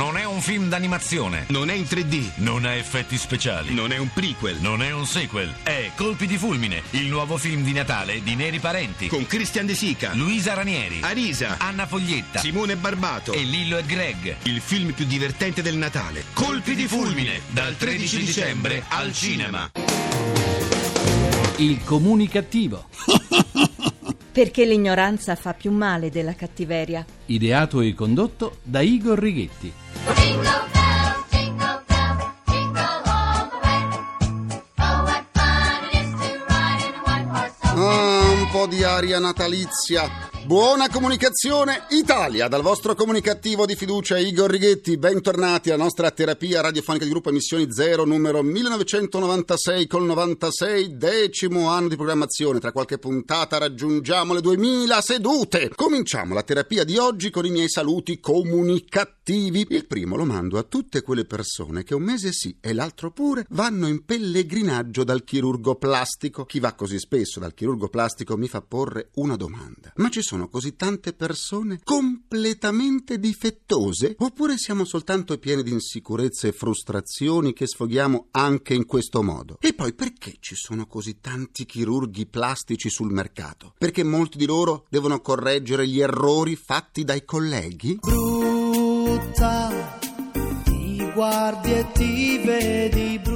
Non è un film d'animazione. Non è in 3D. Non ha effetti speciali. Non è un prequel. Non è un sequel. È Colpi di fulmine, il nuovo film di Natale di Neri Parenti. Con Christian De Sica, Luisa Ranieri, Arisa, Anna Foglietta Simone Barbato. e Lillo e Greg. Il film più divertente del Natale. Colpi di fulmine, dal 13 dicembre al cinema. Il comunicativo. Perché l'ignoranza fa più male della cattiveria. Ideato e condotto da Igor Righetti. Oh, Ah, un po' di aria natalizia. Buona comunicazione Italia dal vostro comunicativo di fiducia Igor Righetti. Bentornati alla nostra terapia radiofonica di gruppo Emissioni Zero numero 1996 col 96 decimo anno di programmazione. Tra qualche puntata raggiungiamo le 2000 sedute. Cominciamo la terapia di oggi con i miei saluti comunicativi. Il primo lo mando a tutte quelle persone che un mese sì e l'altro pure vanno in pellegrinaggio dal chirurgo plastico. Chi va così spesso dal chirurgo plastico mi fa porre una domanda. Ma ci sono così tante persone completamente difettose? Oppure siamo soltanto pieni di insicurezze e frustrazioni che sfoghiamo anche in questo modo? E poi perché ci sono così tanti chirurghi plastici sul mercato? Perché molti di loro devono correggere gli errori fatti dai colleghi? brutta, ti guardi e ti vedi brutta.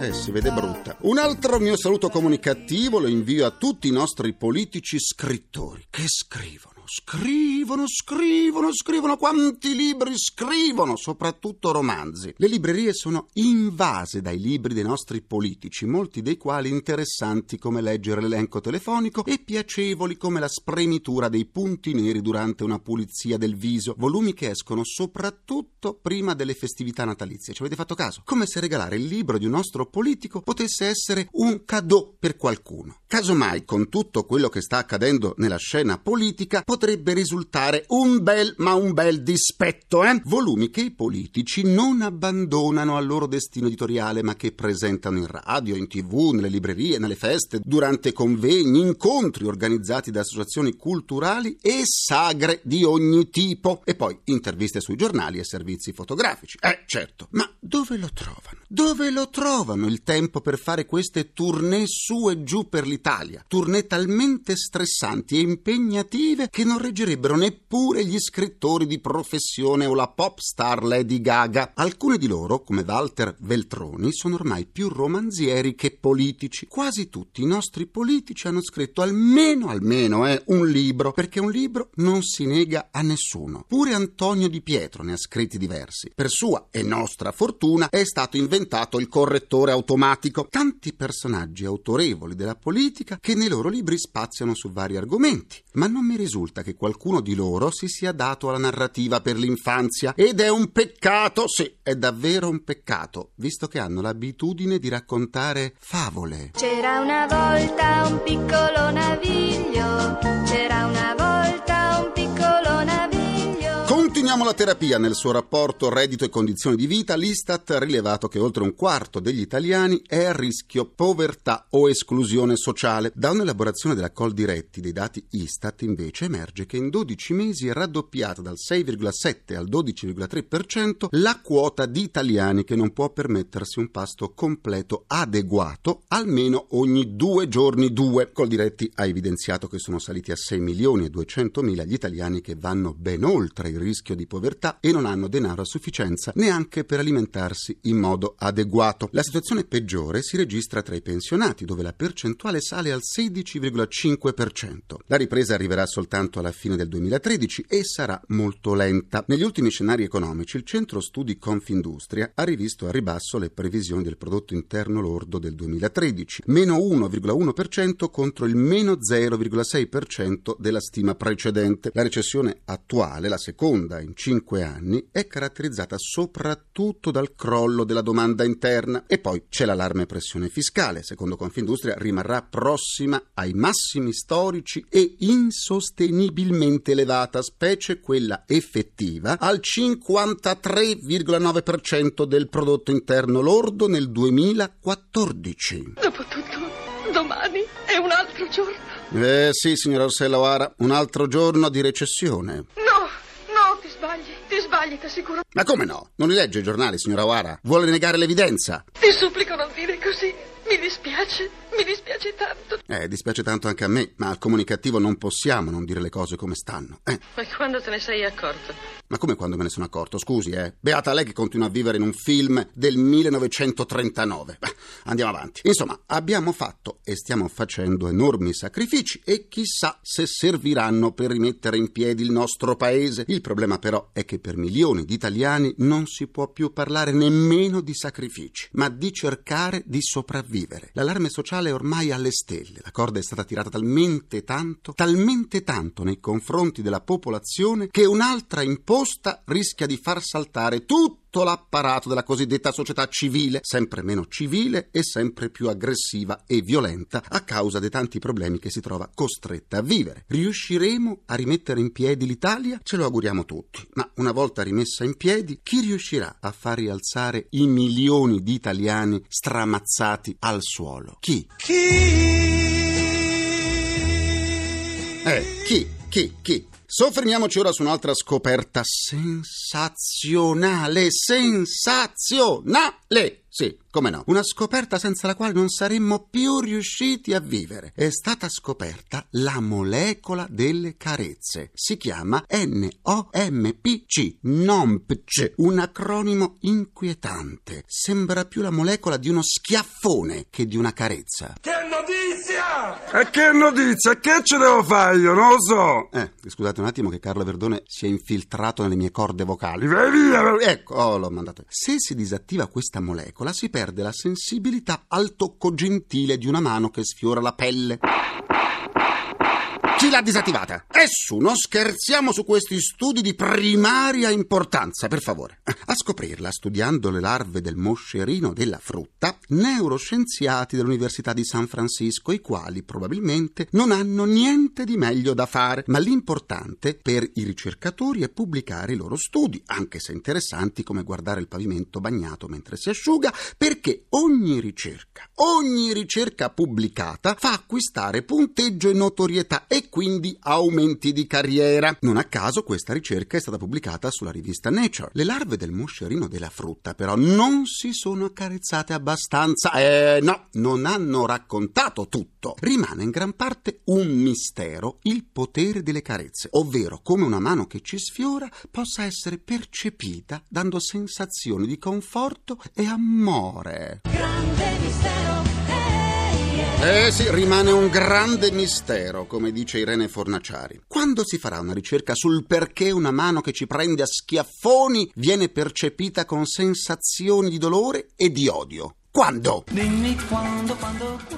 Eh, si vede brutta. Un altro mio saluto comunicativo lo invio a tutti i nostri politici scrittori che scrivono. Scrivono, scrivono, scrivono, quanti libri scrivono, soprattutto romanzi. Le librerie sono invase dai libri dei nostri politici, molti dei quali interessanti come leggere l'elenco telefonico e piacevoli come la spremitura dei punti neri durante una pulizia del viso, volumi che escono soprattutto prima delle festività natalizie. Ci avete fatto caso? Come se regalare il libro di un nostro politico potesse essere un cadeau per qualcuno. Casomai, con tutto quello che sta accadendo nella scena politica, risultare un bel ma un bel dispetto, eh? Volumi che i politici non abbandonano al loro destino editoriale, ma che presentano in radio, in tv, nelle librerie, nelle feste, durante convegni, incontri organizzati da associazioni culturali e sagre di ogni tipo. E poi interviste sui giornali e servizi fotografici. Eh, certo. Ma dove lo trovano? Dove lo trovano il tempo per fare queste tournée su e giù per l'Italia? Tournée talmente stressanti e impegnative che non reggerebbero neppure gli scrittori di professione o la pop star Lady Gaga. Alcuni di loro, come Walter Veltroni, sono ormai più romanzieri che politici. Quasi tutti i nostri politici hanno scritto almeno, almeno, eh, un libro, perché un libro non si nega a nessuno. Pure Antonio Di Pietro ne ha scritti diversi. Per sua e nostra fortuna è stato inventato il correttore automatico. Tanti personaggi autorevoli della politica che nei loro libri spaziano su vari argomenti, ma non mi risulta che qualcuno di loro si sia dato alla narrativa per l'infanzia ed è un peccato, sì, è davvero un peccato, visto che hanno l'abitudine di raccontare favole. C'era una volta un piccolo naviglio, c'era una volta naviglio. Continuiamo la terapia. Nel suo rapporto reddito e condizioni di vita, l'Istat ha rilevato che oltre un quarto degli italiani è a rischio povertà o esclusione sociale. Da un'elaborazione della Coldiretti dei dati Istat, invece, emerge che in 12 mesi è raddoppiata dal 6,7 al 12,3% la quota di italiani che non può permettersi un pasto completo adeguato almeno ogni due giorni due. Coldiretti ha evidenziato che sono saliti a 6 milioni e 200 mila gli italiani che vanno ben oltre il rischio di povertà e non hanno denaro a sufficienza neanche per alimentarsi in modo adeguato. La situazione peggiore si registra tra i pensionati, dove la percentuale sale al 16,5%. La ripresa arriverà soltanto alla fine del 2013 e sarà molto lenta. Negli ultimi scenari economici, il centro studi Confindustria ha rivisto a ribasso le previsioni del prodotto interno lordo del 2013, meno 1,1% contro il meno 0,6% della stima precedente. La recessione attuale, la seconda in cinque anni, è caratterizzata soprattutto dal crollo della domanda interna. E poi c'è l'allarme pressione fiscale. Secondo Confindustria rimarrà prossima ai massimi storici e insostenibilmente elevata, specie quella effettiva, al 53,9% del prodotto interno lordo nel 2014. Dopotutto, domani è un altro giorno. Eh sì, signora Rossella O'Hara, un altro giorno di recessione. Sicuro. Ma come no? Non li legge i giornali, signora Wara? Vuole negare l'evidenza? Ti supplico non dire così. Mi dispiace, mi dispiace tanto. Eh, dispiace tanto anche a me, ma al comunicativo non possiamo non dire le cose come stanno. Eh, Ma quando te ne sei accorto? Ma come quando me ne sono accorto? Scusi, eh. Beata lei che continua a vivere in un film del 1939. Beh, andiamo avanti. Insomma, abbiamo fatto e stiamo facendo enormi sacrifici e chissà se serviranno per rimettere in piedi il nostro paese. Il problema però è che per milioni di italiani non si può più parlare nemmeno di sacrifici, ma di cercare di sopravvivere. L'allarme sociale è ormai alle stelle. La corda è stata tirata talmente tanto, talmente tanto nei confronti della popolazione che un'altra imposta rischia di far saltare tutto l'apparato della cosiddetta società civile, sempre meno civile e sempre più aggressiva e violenta a causa dei tanti problemi che si trova costretta a vivere. Riusciremo a rimettere in piedi l'Italia? Ce lo auguriamo tutti, ma una volta rimessa in piedi, chi riuscirà a far rialzare i milioni di italiani stramazzati al suolo? Chi? Eh, chi? Chi? Chi? Soffermiamoci ora su un'altra scoperta sensazionale, sensazionale! Sì, come no? Una scoperta senza la quale non saremmo più riusciti a vivere. È stata scoperta la molecola delle carezze. Si chiama NOMPC, NOMPC, un acronimo inquietante. Sembra più la molecola di uno schiaffone che di una carezza. Che notizia! E che notizia? Che ci devo fare io? Non lo so. Eh, scusate un attimo che Carlo Verdone si è infiltrato nelle mie corde vocali. Vai via! Ecco, oh, l'ho mandato. Se si disattiva questa molecola, si perde la sensibilità al tocco gentile di una mano che sfiora la pelle. Chi l'ha disattivata? Nessuno, scherziamo su questi studi di primaria importanza, per favore. A scoprirla, studiando le larve del moscerino della frutta, neuroscienziati dell'Università di San Francisco, i quali probabilmente non hanno niente di meglio da fare, ma l'importante per i ricercatori è pubblicare i loro studi, anche se interessanti come guardare il pavimento bagnato mentre si asciuga, perché ogni ricerca, ogni ricerca pubblicata fa acquistare punteggio e notorietà e quindi aumenti di carriera. Non a caso questa ricerca è stata pubblicata sulla rivista Nature. Le larve del moscerino della frutta però non si sono accarezzate abbastanza. Eh no, non hanno raccontato tutto. Rimane in gran parte un mistero il potere delle carezze, ovvero come una mano che ci sfiora possa essere percepita dando sensazioni di conforto e amore. Eh sì, rimane un grande mistero, come dice Irene Fornaciari. Quando si farà una ricerca sul perché una mano che ci prende a schiaffoni viene percepita con sensazioni di dolore e di odio? Quando?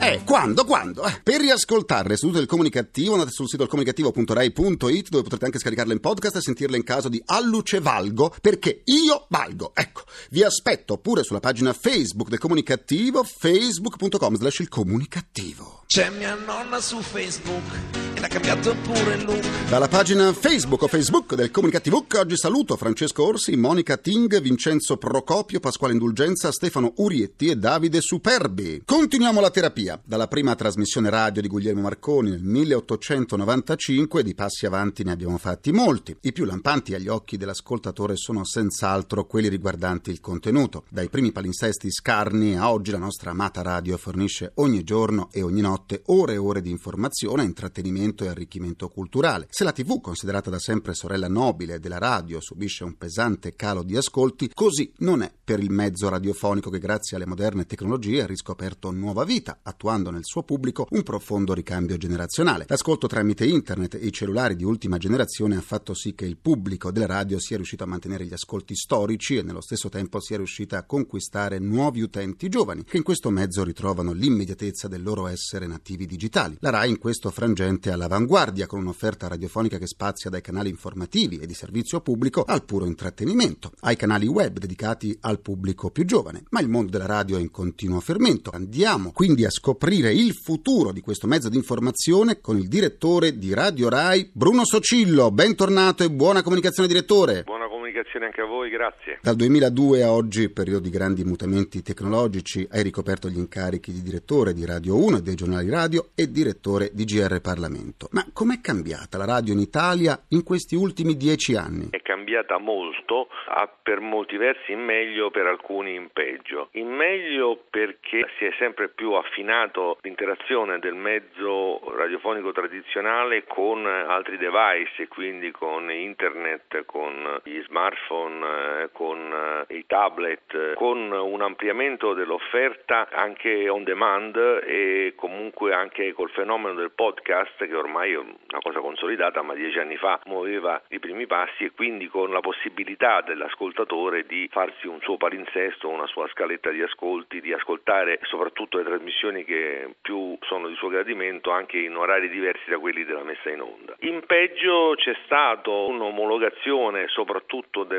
Eh, quando, quando? Eh, Per riascoltare sedute del comunicativo andate sul sito comunicativo.rai.it dove potrete anche scaricarle in podcast e sentirle in caso di alluce valgo perché io valgo. Ecco, vi aspetto pure sulla pagina Facebook del comunicativo facebook.com slash il comunicativo. C'è mia nonna su Facebook ha cambiato pure look. Dalla pagina Facebook o Facebook del Comunicativo oggi saluto Francesco Orsi, Monica Ting, Vincenzo Procopio, Pasquale Indulgenza, Stefano Urietti e Davide Superbi. Continuiamo la terapia. Dalla prima trasmissione radio di Guglielmo Marconi nel 1895 di passi avanti ne abbiamo fatti molti. I più lampanti agli occhi dell'ascoltatore sono senz'altro quelli riguardanti il contenuto. Dai primi palinsesti scarni a oggi la nostra amata radio fornisce ogni giorno e ogni notte ore e ore di informazione, intrattenimento e arricchimento culturale. Se la TV, considerata da sempre sorella nobile della radio, subisce un pesante calo di ascolti, così non è per il mezzo radiofonico che grazie alle moderne tecnologie ha riscoperto nuova vita, attuando nel suo pubblico un profondo ricambio generazionale. L'ascolto tramite internet e i cellulari di ultima generazione ha fatto sì che il pubblico della radio sia riuscito a mantenere gli ascolti storici e nello stesso tempo sia riuscita a conquistare nuovi utenti giovani, che in questo mezzo ritrovano l'immediatezza del loro essere nativi digitali. La RAI in questo frangente è all'avanguardia con un'offerta radiofonica che spazia dai canali informativi e di servizio pubblico al puro intrattenimento, ai canali web dedicati al pubblico più giovane. Ma il mondo della radio è in continuo fermento. Andiamo quindi a scoprire il futuro di questo mezzo di informazione con il direttore di Radio RAI, Bruno Socillo. Bentornato e buona comunicazione, direttore. Buona comunicazione anche a voi, grazie. Dal 2002 a oggi, periodo di grandi mutamenti tecnologici, hai ricoperto gli incarichi di direttore di Radio 1 e dei giornali radio e direttore di GR Parlamento. Ma com'è cambiata la radio in Italia in questi ultimi dieci anni? È cambiata cambiata molto, ha per molti versi in meglio, per alcuni in peggio. In meglio perché si è sempre più affinato l'interazione del mezzo radiofonico tradizionale con altri device, quindi con internet, con gli smartphone, con i tablet, con un ampliamento dell'offerta anche on demand e comunque anche col fenomeno del podcast che ormai è una cosa consolidata ma dieci anni fa muoveva i primi passi e quindi con la possibilità dell'ascoltatore di farsi un suo palinsesto, una sua scaletta di ascolti, di ascoltare soprattutto le trasmissioni che più sono di suo gradimento anche in orari diversi da quelli della messa in onda. In peggio c'è stato un'omologazione soprattutto di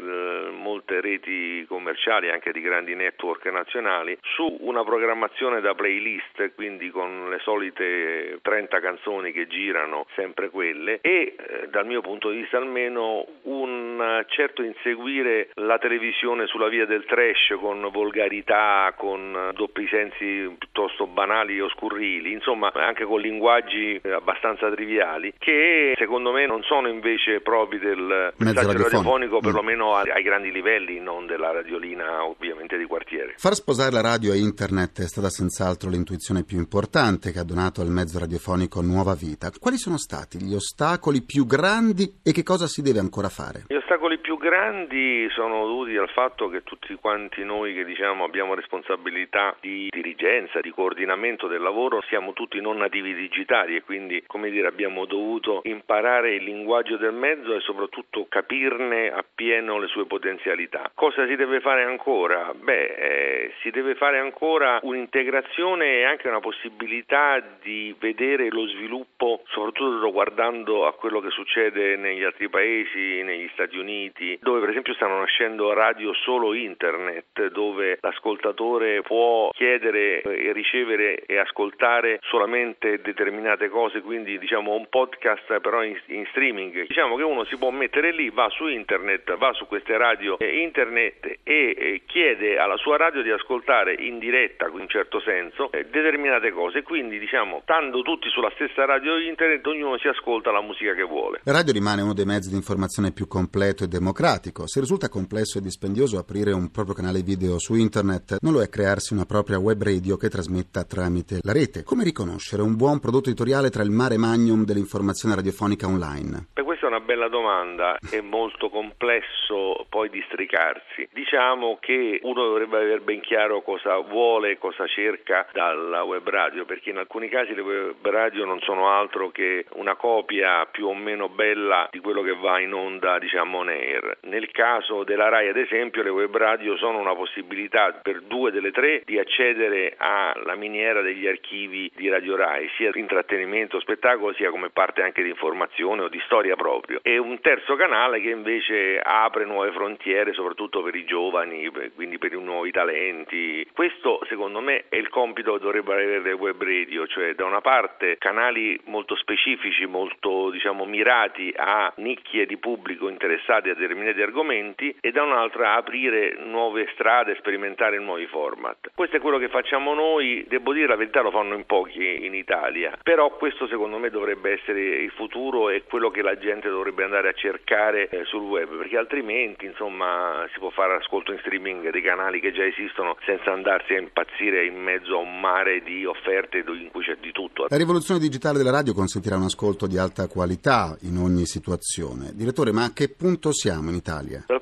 molte reti commerciali anche di grandi network nazionali su una programmazione da playlist, quindi con le solite 30 canzoni che girano, sempre quelle, e eh, dal mio punto di vista almeno un certo inseguire la televisione sulla via del trash con volgarità, con doppi sensi piuttosto banali o scurrili, insomma anche con linguaggi abbastanza triviali, che secondo me non sono invece propri del messaggio radiofonico. Mm. perlomeno ai ai grandi livelli, non della radiolina ovviamente di quartiere. Far sposare la radio e internet è stata senz'altro l'intuizione più importante che ha donato al mezzo radiofonico nuova vita. Quali sono stati gli ostacoli più grandi e che cosa si deve ancora fare? Gli ostacoli più grandi sono dovuti al fatto che tutti quanti noi che diciamo abbiamo responsabilità di dirigenza, di coordinamento del lavoro, siamo tutti non nativi digitali e quindi come dire abbiamo dovuto imparare il linguaggio del mezzo e soprattutto capirne appieno le sue potenzialità. Cosa si deve fare ancora? Beh, eh, si deve fare ancora un'integrazione e anche una possibilità di vedere lo sviluppo, soprattutto guardando a quello che succede negli altri paesi, negli Stati Uniti, dove per esempio stanno nascendo radio solo internet, dove l'ascoltatore può chiedere e ricevere e ascoltare solamente determinate cose, quindi diciamo un podcast però in, in streaming. Diciamo che uno si può mettere lì, va su internet, va su queste radio eh, internet e eh, chiede alla sua radio di ascoltare in diretta, in certo senso, eh, determinate cose. Quindi diciamo, stando tutti sulla stessa radio internet, ognuno si ascolta la musica che vuole. La radio rimane uno dei mezzi di informazione più completo e democratico. Se risulta complesso e dispendioso aprire un proprio canale video su internet, non lo è crearsi una propria web radio che trasmetta tramite la rete. Come riconoscere un buon prodotto editoriale tra il mare magnum dell'informazione radiofonica online? È una bella domanda, è molto complesso poi districarsi. Diciamo che uno dovrebbe avere ben chiaro cosa vuole, cosa cerca dalla web radio, perché in alcuni casi le web radio non sono altro che una copia più o meno bella di quello che va in onda, diciamo, on air. Nel caso della RAI, ad esempio, le web radio sono una possibilità per due delle tre di accedere alla miniera degli archivi di Radio RAI, sia intrattenimento, spettacolo, sia come parte anche di informazione o di storia proprio. E un terzo canale che invece apre nuove frontiere, soprattutto per i giovani, quindi per i nuovi talenti. Questo, secondo me, è il compito che dovrebbero avere le web radio, cioè da una parte canali molto specifici, molto diciamo mirati a nicchie di pubblico interessati a determinati argomenti e da un'altra aprire nuove strade, sperimentare nuovi format. Questo è quello che facciamo noi, devo dire la verità lo fanno in pochi in Italia, però questo secondo me dovrebbe essere il futuro e quello che la gente dovrebbe andare a cercare eh, sul web, perché altrimenti insomma si può fare ascolto in streaming dei canali che già esistono senza andarsi a impazzire in mezzo a un mare di offerte in cui c'è di tutto. La rivoluzione digitale della radio consentirà un ascolto di alta qualità in ogni situazione. Direttore, ma a che punto siamo in Italia? Di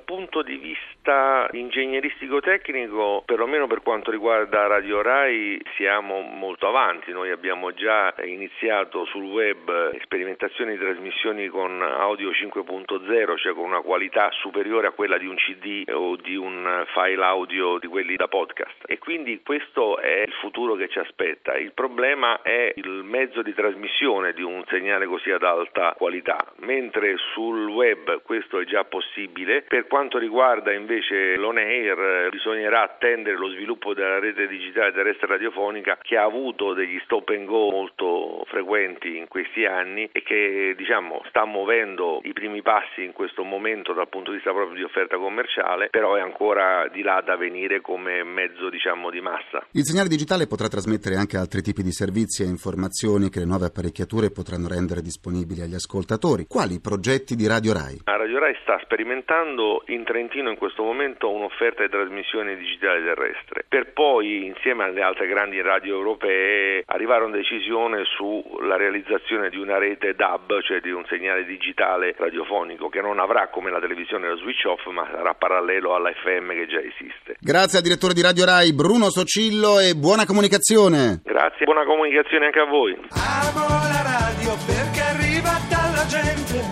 vista ingegneristico-tecnico, perlomeno per quanto riguarda Radio Rai, siamo molto avanti. Noi abbiamo già iniziato sul web sperimentazioni di trasmissioni con audio 5.0, cioè con una qualità superiore a quella di un CD o di un file audio di quelli da podcast. E quindi questo è il futuro che ci aspetta. Il problema è il mezzo di trasmissione di un segnale così ad alta qualità, mentre sul web questo è già possibile. Per quanto riguarda invece invece l'on air bisognerà attendere lo sviluppo della rete digitale terrestre radiofonica che ha avuto degli stop and go molto frequenti in questi anni e che diciamo sta muovendo i primi passi in questo momento dal punto di vista proprio di offerta commerciale, però è ancora di là da venire come mezzo diciamo di massa. Il segnale digitale potrà trasmettere anche altri tipi di servizi e informazioni che le nuove apparecchiature potranno rendere disponibili agli ascoltatori. Quali progetti di Radio Rai? La Radio Rai sta sperimentando in Trentino in questo momento un'offerta di trasmissione digitale terrestre, per poi insieme alle altre grandi radio europee arrivare a una decisione sulla realizzazione di una rete DAB, cioè di un segnale digitale radiofonico che non avrà come la televisione lo switch off, ma sarà parallelo alla FM che già esiste. Grazie al direttore di Radio Rai Bruno Socillo e buona comunicazione. Grazie, buona comunicazione anche a voi. Amo la radio perché arriva dalla gente,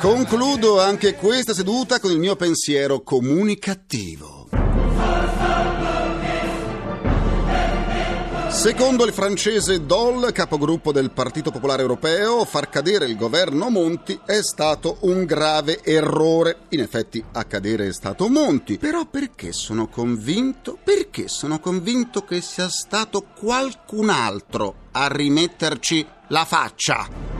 Concludo anche questa seduta con il mio pensiero comunicativo. Secondo il francese Doll, capogruppo del Partito Popolare Europeo, far cadere il governo Monti è stato un grave errore. In effetti, a cadere è stato Monti. Però perché sono convinto? Perché sono convinto che sia stato qualcun altro a rimetterci la faccia?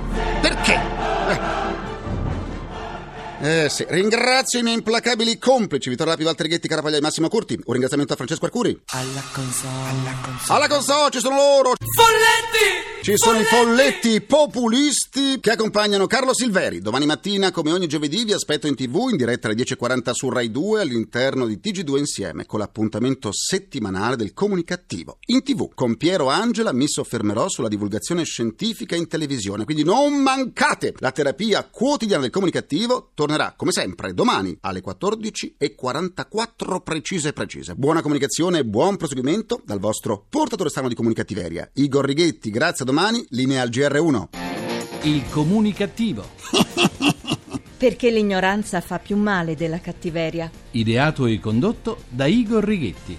Eh sì, ringrazio i miei implacabili complici Vittorio Lapi, Walter Ghetti, Carapaglia e Massimo Curti. Un ringraziamento a Francesco Arcuri. Alla console, alla console. Alla console ci sono loro! Folletti! Ci sono i folletti populisti che accompagnano Carlo Silveri. Domani mattina, come ogni giovedì, vi aspetto in tv in diretta alle 10.40 su Rai 2 all'interno di TG2 Insieme con l'appuntamento settimanale del comunicativo. In tv con Piero Angela mi soffermerò sulla divulgazione scientifica in televisione, quindi non mancate! La terapia quotidiana del comunicativo tornerà come sempre domani alle 14.44 precise precise. Buona comunicazione e buon proseguimento dal vostro portatore strano di comunicativeria, Igor Righetti. Grazie a domani, linea al GR1. Il comunicativo. Perché l'ignoranza fa più male della cattiveria. Ideato e condotto da Igor Righetti.